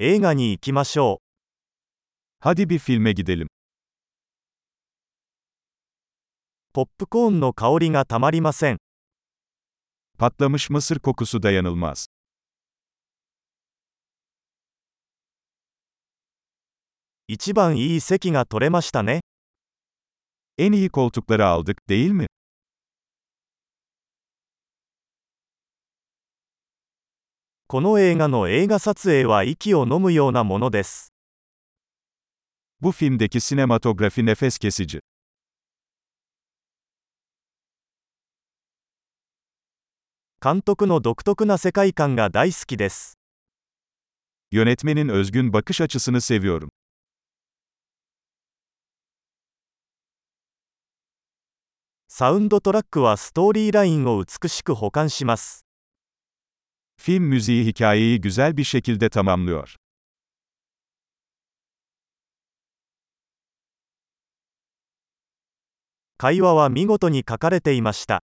映画に行きましょ Hadi bir filme gidelim. う。ポップコーンの香りがたまりません。Patlamış mısır kokusu dayanılmaz. 一番いい席が取れましたね。En iyi koltukları aldık, değil mi? この映画の映画撮影は息を飲むようなものです。Bu filmdeki sinematografi nefes kesici. 監督の独特な世界観が大好きです。Yönetmenin özgün bakış açısını seviyorum. サウンドトラックはストーリーラインを美しく補完します。Film müziği hikayeyi güzel bir şekilde tamamlıyor. 会話は見事に書かれていました。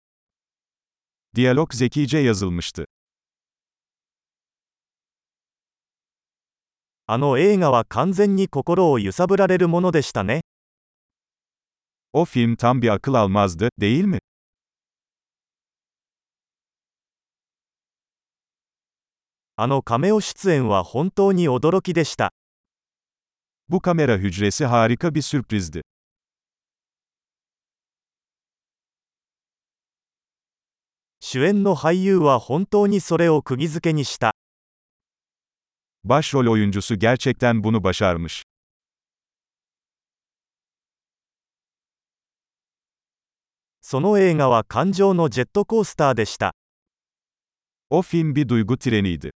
Diyalog zekice yazılmıştı. あの映画は完全に心を揺さぶられるものでしたね。 O film tam bir akıl almazdı, değil mi? あのカメオ出演は本当に驚きでした。Bu kamera hücresi harika bir sürprizdi. 主演の俳優は本当にそれを釘付けにした。Başrol oyuncusu gerçekten bunu başarmış. その映画は感情のジェットコースターでした。O film bir duygu treniydi.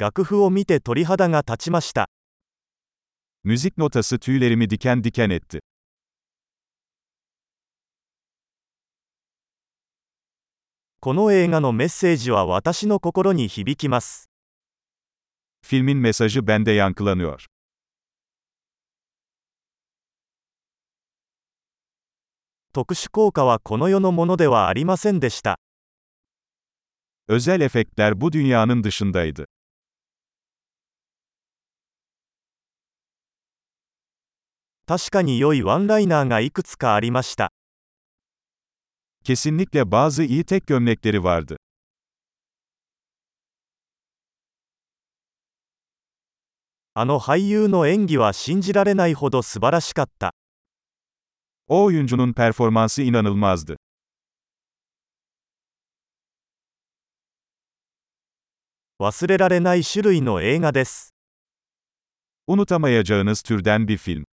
楽譜を見て鳥肌が立ちました。Müzik notası tüylerimi diken diken etti. この映画のメッセージは私の心に響きます。Filmin mesajı bende yankılanıyor. 特殊効果はこの世のものではありませんでした。Özel efektler bu dünyanın dışındaydı. 確かに良いワンライナーがいくつかありました。Kesinlikle bazı iyi tek gömlekleri vardı. あの俳優の演技は信じられないほど素晴らしかった。O oyuncunun performansı inanılmazdı. 忘れられない種類の映画です。Unutamayacağınız türden bir film.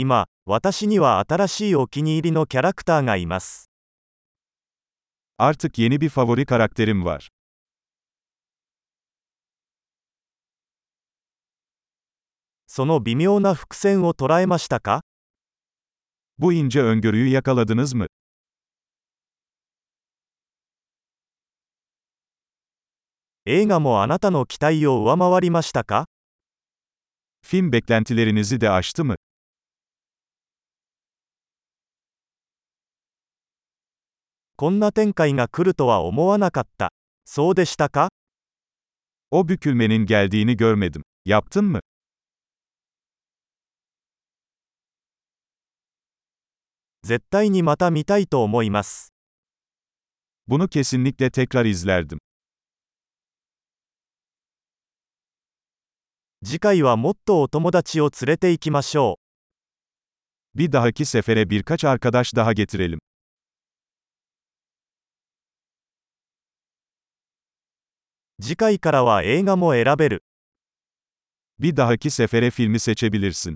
今、私には新しいお気に入りのキャラクターがいます。Artık yeni bir favori karakterim var. その微妙な伏線を捉えましたか Bu ince öngörüyü yakaladınız mı? 映画もあなたの期待を上回りましたか Film beklentilerinizi de aştı mı? こんな展開が来るとは思わなかった。そうでしたか O bükülmenin geldiğini görmedim. Yaptın mı? 絶対にまた見たいと思います。Bunu kesinlikle tekrar izlerdim. 次回はもっとお友達を連れて行きましょう。Bir dahaki sefere birkaç arkadaş daha getirelim. 次回からは映画も選べる。 Bir dahaki sefere filmi seçebilirsin.